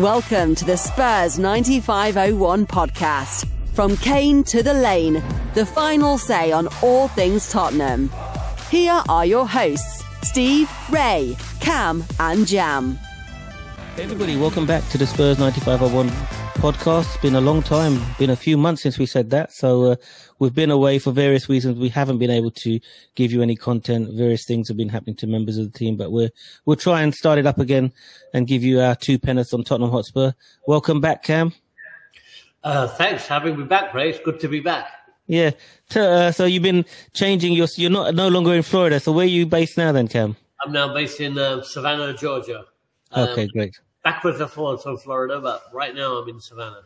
Welcome to the Spurs 9501 podcast. From Kane to the lane, the final say on all things Tottenham. Here are your hosts, Steve, Ray, Cam, and Jam. Hey everybody, welcome back to the Spurs 9501 podcast. It's been a long time, been a few months since we said that. So uh, we've been away for various reasons. We haven't been able to give you any content. Various things have been happening to members of the team, but we're we'll try and start it up again and give you our two pennants on Tottenham Hotspur. Welcome back, Cam. Uh, thanks for having me back, Ray. It's good to be back. Yeah. Uh, so you've been changing your. You're not no longer in Florida. So where are you based now, then, Cam? I'm now based in uh, Savannah, Georgia. Um, okay, great. Backwards and forwards from Florida, but right now I'm in Savannah.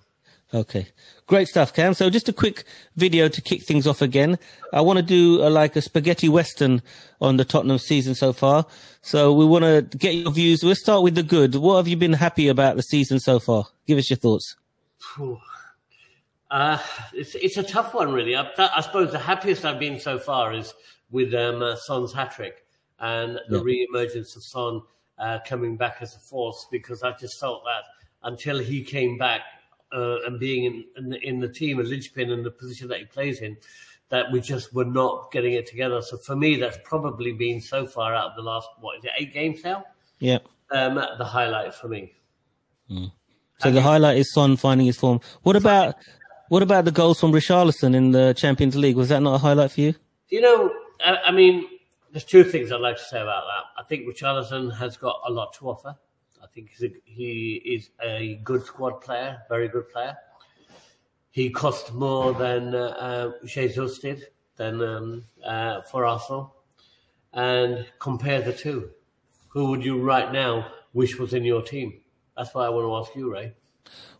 Okay, great stuff, Cam. So just a quick video to kick things off again. I want to do a, like a spaghetti western on the Tottenham season so far. So we want to get your views. We'll start with the good. What have you been happy about the season so far? Give us your thoughts. Uh, it's it's a tough one, really. I, I, suppose the happiest I've been so far is with um, uh, Son's hat trick and the yeah. re-emergence of Son uh, coming back as a force, because I just felt that until he came back uh, and being in, in the, in, the, team, a linchpin in the position that he plays in, that we just were not getting it together. So for me, that's probably been so far out of the last what is it, eight games now? Yeah, um, the highlight for me. Mm. So the highlight is Son finding his form. What about what about the goals from Richarlison in the Champions League? Was that not a highlight for you? You know, I, I mean, there's two things I'd like to say about that. I think Richarlison has got a lot to offer. I think he's a, he is a good squad player, very good player. He cost more than uh, uh, Jesus did than um, uh, for Arsenal. And compare the two. Who would you right now wish was in your team? That's why I want to ask you, Ray.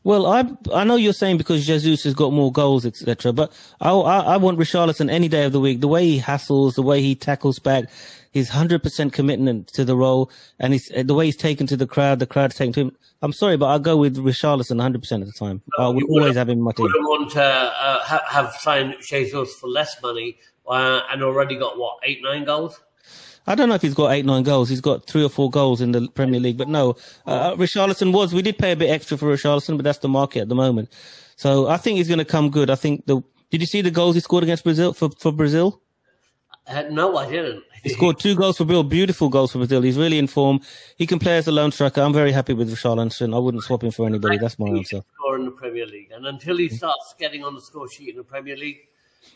Well, I I know you're saying because Jesus has got more goals, etc. But I, I, I want Richarlison any day of the week. The way he hassles, the way he tackles back, his hundred percent commitment to the role, and he's, the way he's taken to the crowd, the crowd's taken to him. I'm sorry, but I go with Richarlison 100 percent of the time. I would always have him in my team. Wouldn't want to uh, have, have signed Jesus for less money uh, and already got what eight nine goals. I don't know if he's got eight, nine goals. He's got three or four goals in the Premier League, but no, uh, uh Richarlison was, we did pay a bit extra for Richarlison, but that's the market at the moment. So I think he's going to come good. I think the, did you see the goals he scored against Brazil for, for Brazil? Uh, no, I didn't. He scored two goals for Brazil, beautiful goals for Brazil. He's really in form. He can play as a lone striker. I'm very happy with Richarlison. I wouldn't swap him for anybody. That's my answer. Score in the Premier League, and until he starts getting on the score sheet in the Premier League,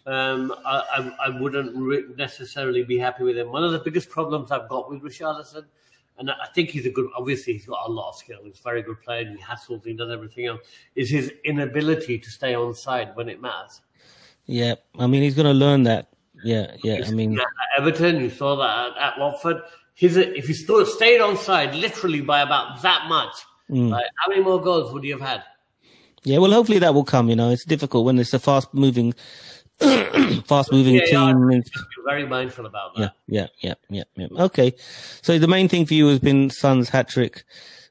um, I, I, I, wouldn't re- necessarily be happy with him. One of the biggest problems I've got with Richarlison, and I think he's a good, obviously, he's got a lot of skill. He's a very good player, and he hassles, he does everything else, is his inability to stay on side when it matters. Yeah, I mean, he's going to learn that. Yeah, yeah. I mean, at Everton, you saw that at, at Watford. He's a, if he still stayed on side literally by about that much, mm. like, how many more goals would he have had? Yeah, well, hopefully that will come. You know, it's difficult when it's a fast moving fast moving yeah, team. Yeah, very mindful about that. Yeah, yeah, yeah, yeah, yeah. Okay. So the main thing for you has been Son's hat trick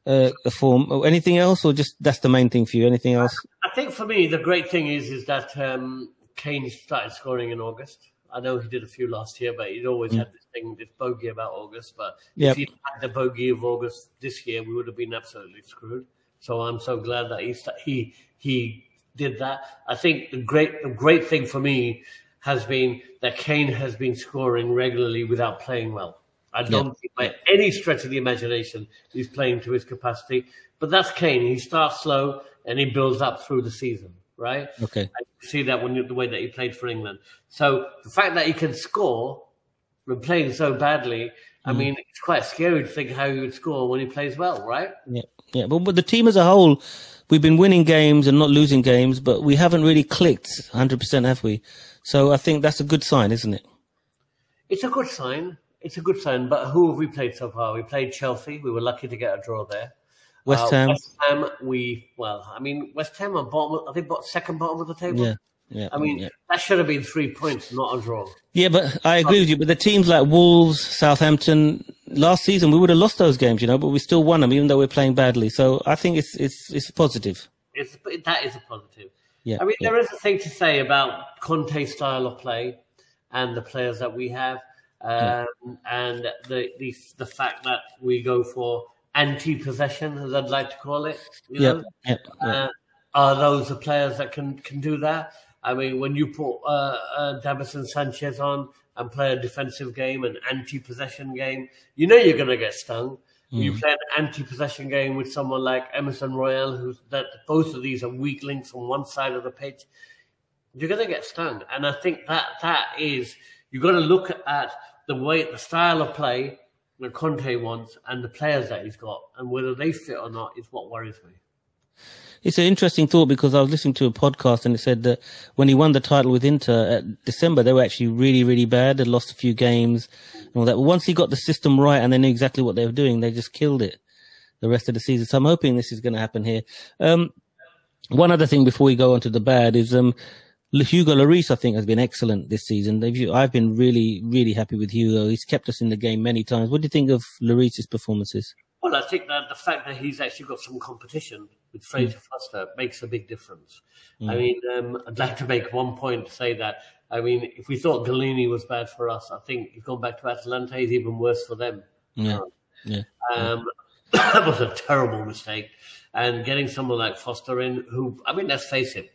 uh, form. Oh, anything else, or just that's the main thing for you? Anything else? I think for me, the great thing is is that um, Kane started scoring in August. I know he did a few last year, but he'd always mm. had this thing, this bogey about August. But yep. if he had the bogey of August this year, we would have been absolutely screwed. So I'm so glad that he he he did that. I think the great the great thing for me has been that Kane has been scoring regularly without playing well. I don't yeah. think by any stretch of the imagination he's playing to his capacity. But that's Kane. He starts slow and he builds up through the season, right? Okay. And you see that when you, the way that he played for England. So the fact that he can score when playing so badly, I mm. mean, it's quite scary to think how he would score when he plays well, right? Yeah, yeah. But, but the team as a whole we've been winning games and not losing games, but we haven't really clicked 100%, have we? So I think that's a good sign, isn't it? It's a good sign. It's a good sign. But who have we played so far? We played Chelsea. We were lucky to get a draw there. West uh, Ham. Uh, West Ham. We well, I mean, West Ham are bottom. I think second bottom of the table. Yeah. Yeah, I mean, yeah. that should have been three points, not a draw. Yeah, but I agree with you. But the teams like Wolves, Southampton, last season we would have lost those games, you know, but we still won them, even though we're playing badly. So I think it's it's it's positive. It's that is a positive. Yeah, I mean, yeah. there is a thing to say about Conte's style of play and the players that we have, um, yeah. and the, the the fact that we go for anti-possession, as I'd like to call it. You know? Yep, uh, are those the players that can can do that? I mean, when you put uh, uh, Davinson Sanchez on and play a defensive game, an anti-possession game, you know you're going to get stung. Mm. You play an anti-possession game with someone like Emerson Royal, who's that both of these are weak links on one side of the pitch. You're going to get stung, and I think that that is you've got to look at the way the style of play that Conte wants and the players that he's got, and whether they fit or not is what worries me. It's an interesting thought because I was listening to a podcast and it said that when he won the title with Inter at December, they were actually really, really bad. They lost a few games and all that. But once he got the system right and they knew exactly what they were doing, they just killed it the rest of the season. So I'm hoping this is going to happen here. Um, one other thing before we go on to the bad is, um, Hugo Lloris, I think, has been excellent this season. I've been really, really happy with Hugo. He's kept us in the game many times. What do you think of Lloris's performances? Well, I think that the fact that he's actually got some competition with Fraser mm. Forster makes a big difference. Mm. I mean, um, I'd like to make one point to say that. I mean, if we thought Gollini was bad for us, I think he's gone back to Atalanta, he's even worse for them. Yeah. yeah. Um, that was a terrible mistake. And getting someone like Forster in, who, I mean, let's face it,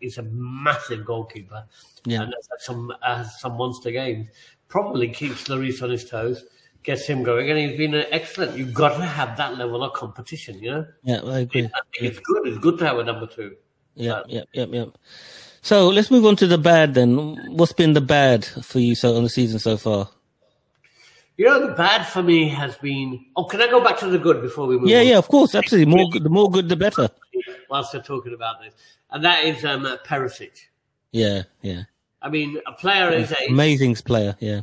he's a massive goalkeeper. Yeah. And has some, has some monster games. Probably keeps Lloris on his toes gets him going, and he's been an excellent. You've got to have that level of competition, you know. Yeah, I agree. I think it's good. It's good to have a number two. Yeah, yeah, yeah, yeah. So let's move on to the bad then. What's been the bad for you so on the season so far? You know, the bad for me has been. Oh, can I go back to the good before we move? Yeah, on? yeah, of course, absolutely. More, good, the more good, the better. Whilst we're talking about this, and that is um, Perisic. Yeah, yeah. I mean, a player is a amazing player. Yeah.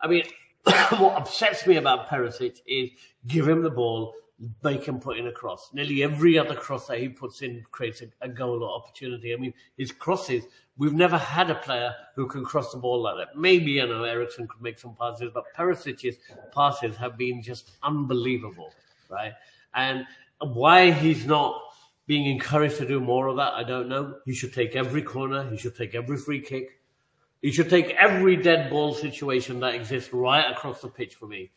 I mean, what upsets me about Perisic is give him the ball, make him put in a cross. Nearly every other cross that he puts in creates a, a goal or opportunity. I mean, his crosses, we've never had a player who can cross the ball like that. Maybe, you know, Eriksen could make some passes, but Perisic's passes have been just unbelievable, right? And why he's not being encouraged to do more of that, I don't know. He should take every corner, he should take every free kick. He should take every dead ball situation that exists right across the pitch for me.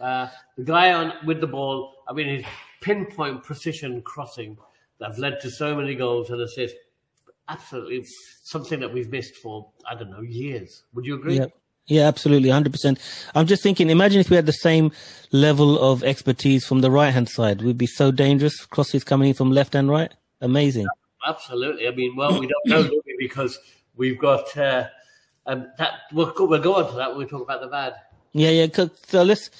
Uh, the guy on with the ball, I mean, his pinpoint precision crossing that have led to so many goals and assists, absolutely something that we've missed for I don't know years. Would you agree? Yeah. Yeah, absolutely, hundred percent. I'm just thinking. Imagine if we had the same level of expertise from the right hand side. We'd be so dangerous. Crosses coming in from left and right. Amazing. Absolutely. I mean, well, we don't know because we've got uh, um, that we'll go, we'll go on to that when we talk about the bad. Yeah, yeah. So let's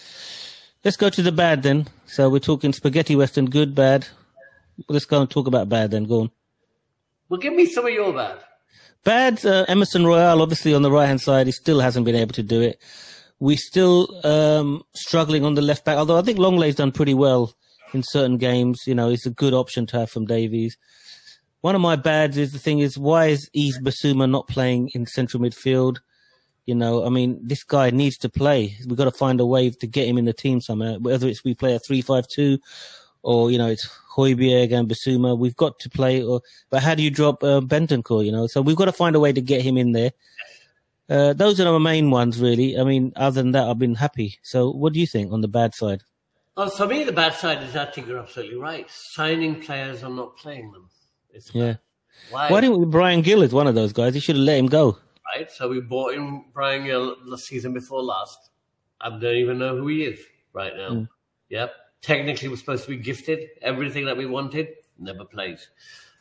let's go to the bad then. So we're talking spaghetti western, good, bad. Let's go and talk about bad then. Go on. Well, give me some of your bad. Bad. Uh, Emerson Royal, obviously on the right hand side, he still hasn't been able to do it. We're still um, struggling on the left back. Although I think Lenglet's done pretty well in certain games. You know, it's a good option to have from Davies. One of my bads is the thing is why is Yves Bissouma not playing in central midfield? You know, I mean, this guy needs to play. We've got to find a way to get him in the team somewhere. Whether it's we play a three-five-two, or you know, it's Højbjerg and Bissouma. We've got to play. Or but how do you drop uh, Bentancur? You know, so we've got to find a way to get him in there. Uh, those are the main ones, really. I mean, other than that, I've been happy. So, what do you think on the bad side? Well, for me, the bad side is I think you're absolutely right. Signing players and not playing them. It's yeah. Why? Why didn't we, Bryan Gil is one of those guys? You should have let him go. Right. So we bought him Bryan Gil the season before last. I don't even know who he is right now. Mm. Yep. Technically, we're supposed to be gifted everything that we wanted. Never plays.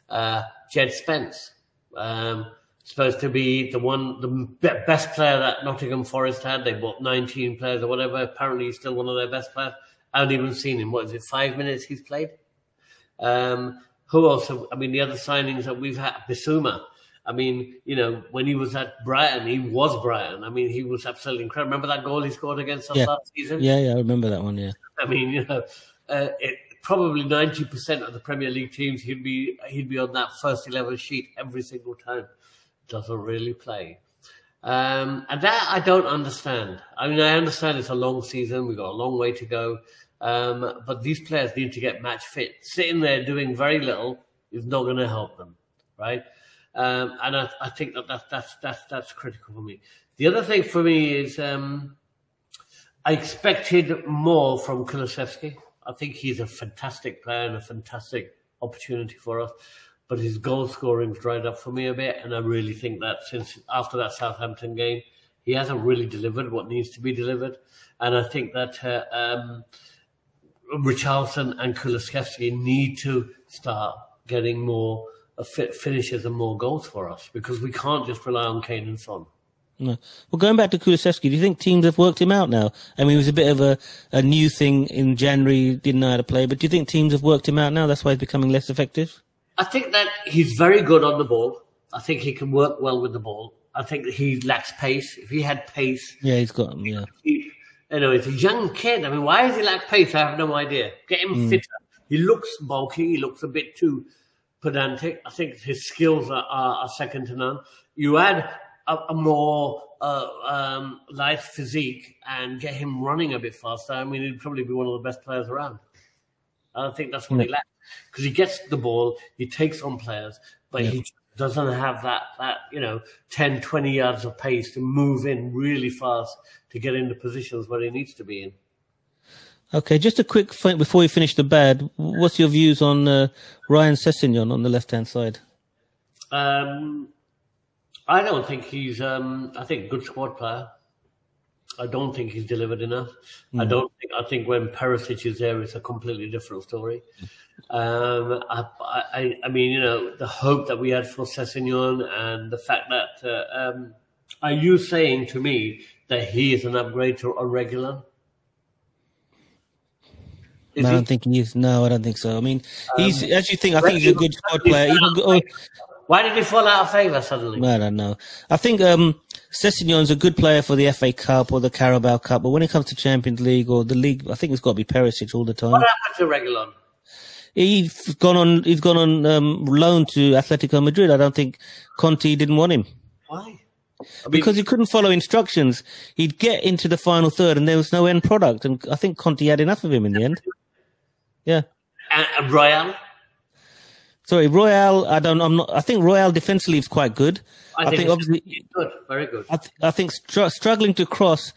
Uh, Jed Spence. Um, supposed to be the one, the best player that Nottingham Forest had. They bought 19 players or whatever. Apparently, he's still one of their best players. I haven't even seen him. What is it? Five minutes he's played. Um, who else? Have, I mean, the other signings that we've had, Bissouma. I mean, you know, when he was at Brighton, he was Brighton. I mean, he was absolutely incredible. Remember that goal he scored against us yeah. last season? Yeah, yeah, I remember that one. Yeah. I mean, you know, uh, it, probably ninety percent of the Premier League teams, he'd be he'd be on that first eleven sheet every single time. Doesn't really play. Um, and that I don't understand. I mean, I understand it's a long season. We've got a long way to go. Um, but these players need to get match fit. Sitting there doing very little is not going to help them, right? Um, and I, I, think that that's, that's, that's, critical for me. The other thing for me is um, I expected more from Kulusevski. I think he's a fantastic player and a fantastic opportunity for us. But his goal scoring's dried up for me a bit, and I really think that since after that Southampton game, he hasn't really delivered what needs to be delivered. And I think that uh, um, Richarlison and Kulusevski need to start getting more uh, finishes and more goals for us because we can't just rely on Kane and Son. No. Well, going back to Kulusevski, do you think teams have worked him out now? I mean, it was a bit of a, a new thing in January, didn't know how to play, but do you think teams have worked him out now? That's why he's becoming less effective? I think that he's very good on the ball. I think he can work well with the ball. I think that he lacks pace. If he had pace, yeah, he's got him, yeah. He, you know, he's a young kid. I mean, why is he lack pace? I have no idea. Get him mm. fitter. He looks bulky. He looks a bit too pedantic. I think his skills are, are, are second to none. You add a, a more uh, um, light physique and get him running a bit faster, I mean, he'd probably be one of the best players around. I think that's what he lacks because he gets the ball, he takes on players, but yeah. he doesn't have that, that, you know, 10, 20 yards of pace to move in really fast to get into positions where he needs to be in. Okay, just a quick thing before we finish the bad. What's your views on uh, Ryan Sessegnon on the left hand side? Um, I don't think he's. Um, I think good squad player. I don't think he's delivered enough. Mm. I don't. I think when Perisic is there, it's a completely different story. Um, I, I, I, mean, you know, the hope that we had for Sessegnon and the fact that uh, um, are you saying to me that he is an upgrade to a regular? no, I don't think he is. No, I don't think so. I mean, he's um, as you think. I think he's a good squad player. Even, why did he fall out of favour suddenly? I don't know. I think um, Sessegnon's a good player for the FA Cup or the Carabao Cup, but when it comes to Champions League or the league, I think it's got to be Perisic all the time. What happened to Reguilon? He's gone on. He's gone on um, loan to Atletico Madrid. I don't think Conte didn't want him. Why? I mean, because he couldn't follow instructions. He'd get into the final third, and there was no end product. And I think Conte had enough of him in the end. Yeah. And Royal. Sorry, Royal. I don't. I'm not. I think Royal defensively is quite good. I, I think, think obviously good, very good. I, th- I think str- struggling to cross,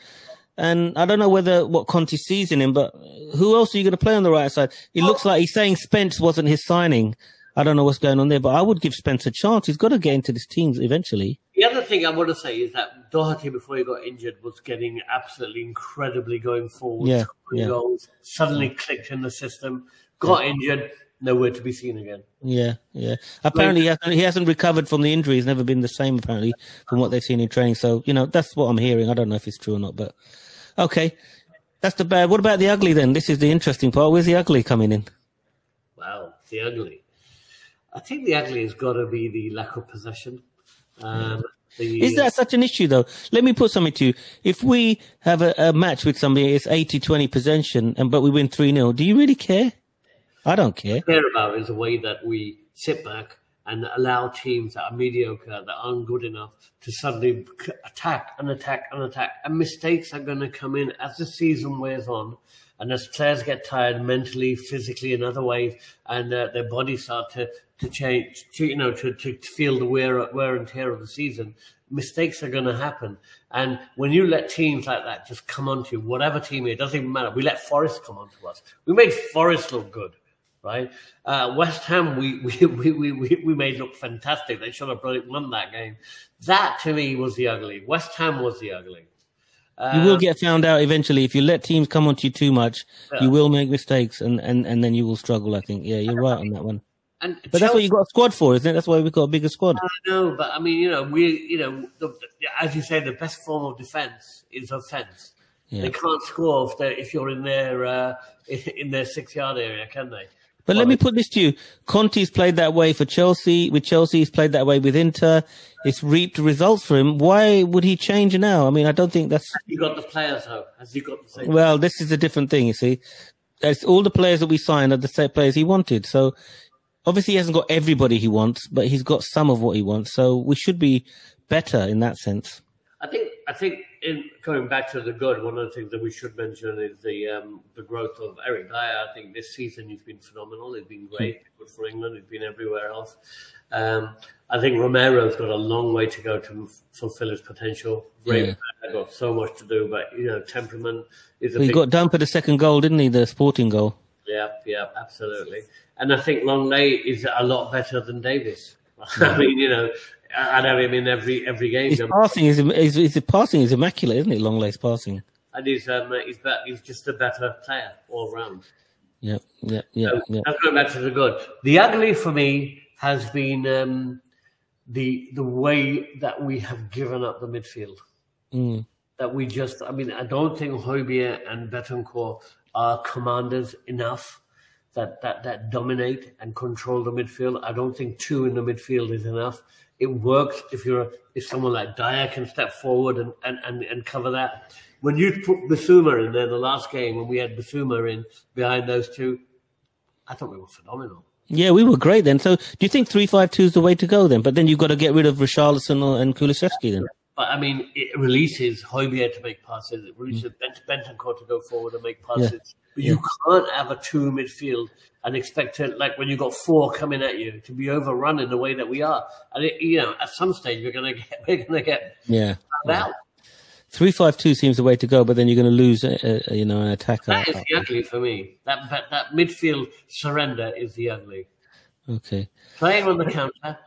and I don't know whether what Conte sees in him, but who else are you going to play on the right side? It looks like he's saying Spence wasn't his signing. I don't know what's going on there, but I would give Spence a chance. He's got to get into this team eventually. The other thing I want to say is that Doherty, before he got injured, was getting absolutely incredibly going forward. Yeah, yeah. Goals, suddenly clicked in the system, got yeah. injured, nowhere to be seen again. Yeah, yeah. Apparently, like, he, hasn't, he hasn't recovered from the injury. He's never been the same, apparently, from what they've seen in training. So, you know, that's what I'm hearing. I don't know if it's true or not, but okay. That's the bad. What about the ugly then? This is the interesting part. Where's the ugly coming in? Wow, the ugly. I think the ugly has got to be the lack of possession. Um, the, is that such an issue though? Let me put something to you. If we have a, a match with somebody, it's 80-20 possession, and but we win 3-0, do you really care? I don't care. I care about is the way that we sit back and allow teams that are mediocre, that aren't good enough, to suddenly attack and attack and attack. And mistakes are going to come in as the season wears on. And as players get tired mentally, physically, in other ways, and uh, their bodies start to, to change, to, you know, to, to feel the wear, wear and tear of the season, mistakes are going to happen. And when you let teams like that just come onto you, whatever team it doesn't even matter. We let Forest come onto us. We made Forest look good right? Uh, West Ham, we, we, we, we, we made look fantastic. They should have probably won that game. That to me was the ugly. West Ham was the ugly. you will um, get found out eventually if you let teams come onto you too much. Yeah. You will make mistakes, and, and, and then you will struggle. I think. Yeah, you're right on that one. And but Chelsea, that's what you got a squad for, isn't it? That's why we've got a bigger squad. I know, but I mean, you know, we, you know, the, as you say, the best form of defense is offense. Yeah. They can't score if, if you're in their uh, in their six yard area, can they? But let me put this to you. Conte's played that way for Chelsea. With Chelsea, he's played that way with Inter. It's reaped results for him. Why would he change now? I mean, I don't think that's. Has he got the players, though? Has he got the same? Well, this is a different thing, you see. It's all the players that we signed are the same players he wanted. So obviously he hasn't got everybody he wants, but he's got some of what he wants. So we should be better in that sense. I think I think in going back to the good, one of the things that we should mention is the um, the growth of Eric Dier. I think this season he's been phenomenal. He's been great, hmm. good for England. He's been everywhere else. Um, I think Romero's got a long way to go to fulfill his potential. Great yeah. got so much to do, but you know, temperament is. he got done for the second goal, didn't he? The sporting goal. Yeah, yeah, absolutely. And I think Lenglet is a lot better than Davies. I mean, you know, I know him in every every game. His passing is, is, is passing is immaculate, isn't it? Lenglet's passing. And he's um, he's better, he's just a better player all round. Yeah, yeah, yeah. So, yeah. That's going back to the good. The ugly for me has been um, the the way that we have given up the midfield. Mm. That we just, I mean, I don't think Højbjerg and Bentancur are commanders enough that, that, that dominate and control the midfield. I don't think two in the midfield is enough. It works if you're if someone like Dier can step forward and, and, and, and cover that. When you put Bissouma in there the last game, when we had Bissouma in behind those two, I thought we were phenomenal. Yeah, we were great then. So do you think three five two is the way to go then? But then you've got to get rid of Richarlison and Kulusevski then. But I mean, it releases Højbjerg to make passes. It releases mm. Bentancur to go forward and make passes. Yeah. But yeah. you can't have a two midfield and expect to, like when you've got four coming at you, to be overrun in the way that we are. And it, you know, at some stage we're gonna get we're gonna get yeah. out. Three five two seems the way to go, but then you're going to lose, a, a, you know, an attacker. That is the ugly for me. That, that that midfield surrender is the ugly. Okay. Playing on the counter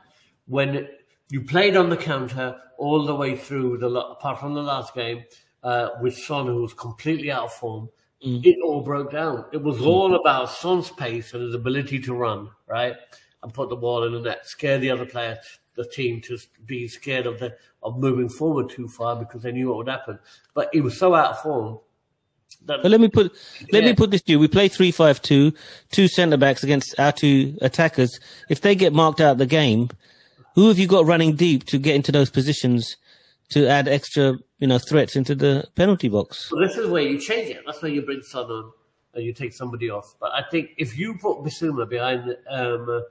when you played on the counter all the way through the apart from the last game uh, with Son, who was completely out of form. Mm. It all broke down. It was mm. all about Son's pace and his ability to run, right, and put the ball in the net, scare the other player, the team to be scared of the of moving forward too far because they knew what would happen. But he was so out of form. That, but let me put let yeah. me put this to you. We play three five two, two centre backs against our two attackers. If they get marked out of the game, who have you got running deep to get into those positions to add extra, you know, threats into the penalty box? Well, this is where you change it. That's where you bring Son on and you take somebody off. But I think if you put Bissouma behind um,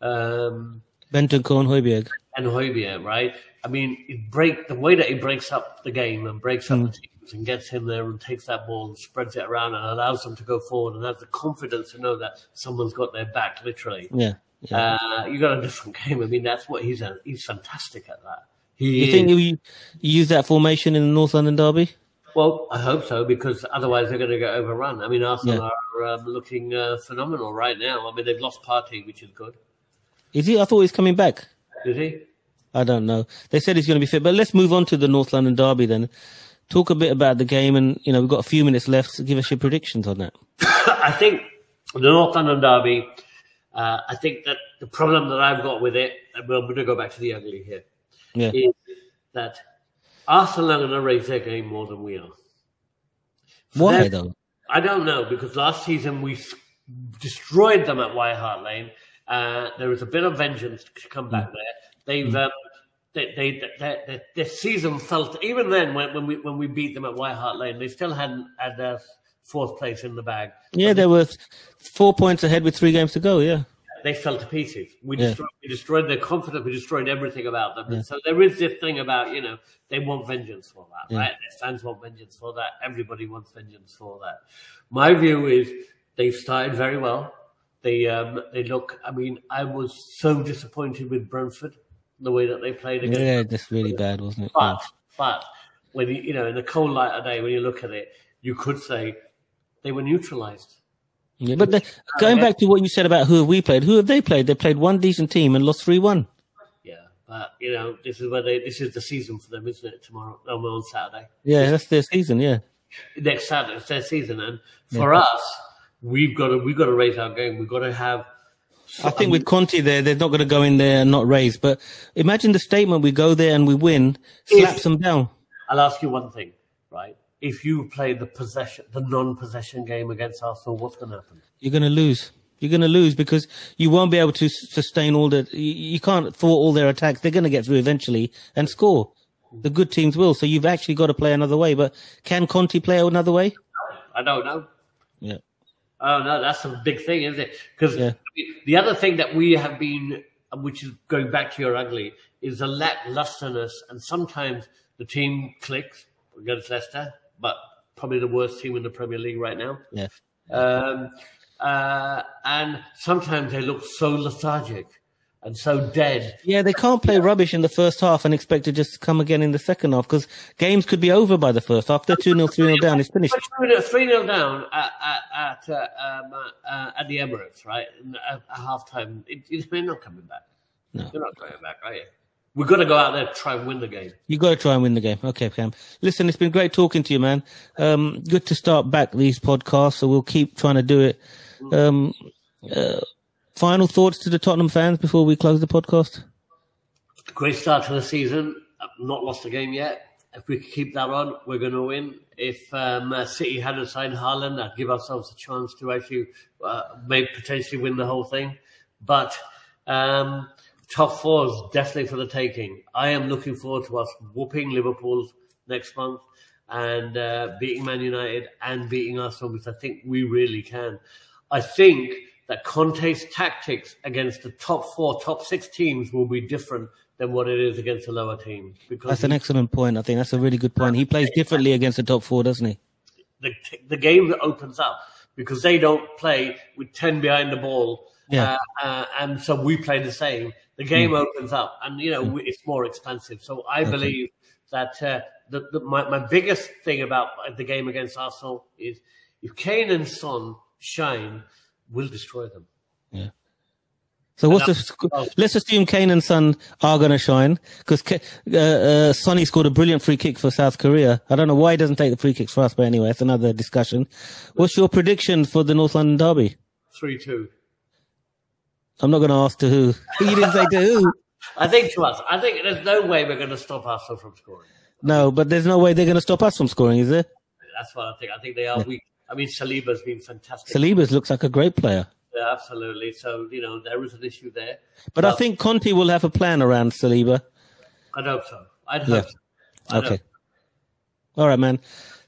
um, Bentancur and Højbjerg. And Højbjerg, right? I mean, it break the way that he breaks up the game and breaks up mm. the teams and gets in there and takes that ball and spreads it around and allows them to go forward and has the confidence to know that someone's got their back, literally. Yeah. Yeah. Uh, you got a different game. I mean, that's what he's a, he's fantastic at that. He you is. think you use that formation in the North London derby? Well, I hope so because otherwise they're going to get overrun. I mean, Arsenal yeah. are um, looking uh, phenomenal right now. I mean, they've lost Partey, which is good. Is he? I thought he's coming back. Is he? I don't know. They said he's going to be fit, but let's move on to the North London derby then. Talk a bit about the game, and you know we've got a few minutes left. So give us your predictions on that. I think the North London derby uh, I think that the problem that I've got with it, and we're going to go back to the ugly here, yeah. is that Arsenal are going to raise their game more than we are. Why though? I don't know because last season we destroyed them at White Hart Lane. Uh, there was a bit of vengeance to come back mm. there. They've mm. um, they, they, they, their season felt even then when, when we when we beat them at White Hart Lane, they still hadn't had their fourth place in the bag. Yeah, they were four points ahead with three games to go. Yeah, they fell to pieces. We yeah. destroyed, we destroyed their confidence. We destroyed everything about them. Yeah. And so there is this thing about you know they want vengeance for that, yeah. right? Their fans want vengeance for that. Everybody wants vengeance for that. My view is they've started very well. They um, they look. I mean, I was so disappointed with Brentford the way that they played against. Yeah, that's really bad, wasn't it? But but when you you know in the cold light of day, when you look at it, you could say they were neutralized. Yeah, but the, going back to what you said about who have we played, who have they played? They played one decent team and lost three one. Yeah, but you know this is where they this is the season for them, isn't it? Tomorrow, um, on Saturday. Yeah, that's their season. Yeah, next Saturday it's their season, and for yeah. us, we've got to we've got to raise our game. We've got to have. I think with Conte there, they're not going to go in there and not raise. But imagine the statement: we go there and we win, slaps if, them down. I'll ask you one thing, right? If you play the possession, the non-possession game against Arsenal, what's going to happen? You're going to lose. You're going to lose because you won't be able to sustain all the. You can't thwart all their attacks. They're going to get through eventually and score. The good teams will. So you've actually got to play another way. But can Conte play another way? I don't know. Yeah. Oh no, that's a big thing, isn't it? Because yeah. the other thing that we have been, which is going back to your ugly, is the lacklusterness, and sometimes the team clicks against Leicester but probably the worst team in the Premier League right now. Yeah. Um, uh, and sometimes they look so lethargic. and so dead. Yeah, they can't play rubbish in the first half and expect to just come again in the second half because games could be over by the first half. They're 2 0, 3 0 down. It's finished. 3 0 down at, at, at, uh, um, uh, at the Emirates, right? At, at half time. It, it, they're not coming back. No. They're not coming back, are right? We've got to go out there and try and win the game. You've got to try and win the game. Okay, Cam. Listen, it's been great talking to you, man. Um, good to start back these podcasts, so we'll keep trying to do it. Um, uh, final thoughts to the Tottenham fans before we close the podcast? Great start to the season. Not lost a game yet. If we keep that on, we're going to win. If um, uh, City hadn't signed Haaland, that'd give ourselves a chance to actually uh, maybe potentially win the whole thing. But um, top four is definitely for the taking. I am looking forward to us whooping Liverpool next month and uh, beating Man United and beating Arsenal because I think we really can. I think that Conte's tactics against the top four, top six teams will be different than what it is against the lower teams. Because that's an excellent point. I think that's a really good point. He plays differently against the top four, doesn't he? The, the game that opens up because they don't play with 10 behind the ball. Yeah. Uh, uh, and so we play the same the game mm. opens up, and you know mm. it's more expensive. So I okay. believe that uh, the, the, my, my biggest thing about the game against Arsenal is if Kane and Son shine, we'll destroy them. Yeah. So what's the? Let's assume Kane and Son are going to shine because uh, uh, Sonny scored a brilliant free kick for South Korea. I don't know why he doesn't take the free kicks for us, but anyway, it's another discussion. What's your prediction for the North London derby? Three two. I'm not going to ask to who. You didn't say to who. I think to us. I think there's no way we're going to stop Arsenal from scoring. No, but there's no way they're going to stop us from scoring, is there? That's what I think. I think they are yeah. weak. I mean, Saliba's been fantastic. Saliba's looks like a great player. Yeah, absolutely. So, you know, there is an issue there. But, but I think Conte will have a plan around Saliba. I'd hope so. I'd hope yeah. so. I'd okay. Hope. All right, man.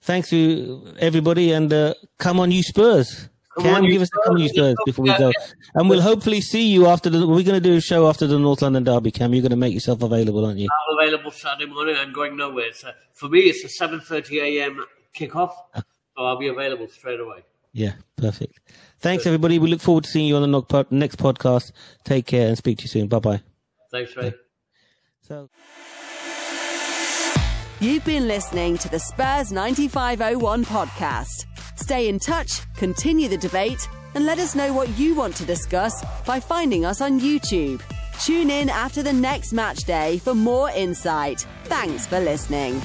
Thanks to everybody, and uh, come on, you Spurs. Can give us a couple of Spurs before we go, and we'll hopefully see you after the. We're going to do a show after the North London derby. Cam, you're going to make yourself available, aren't you? I'm available Saturday morning. I'm going nowhere. So for me, it's a 7:30 a.m. kickoff, so I'll be available straight away. Yeah, perfect. Thanks, Good. everybody. We look forward to seeing you on the next podcast. Take care and speak to you soon. Bye bye. Thanks, Ray. So. You've been listening to the Spurs 9501 podcast. Stay in touch, continue the debate, and let us know what you want to discuss by finding us on YouTube. Tune in after the next match day for more insight. Thanks for listening.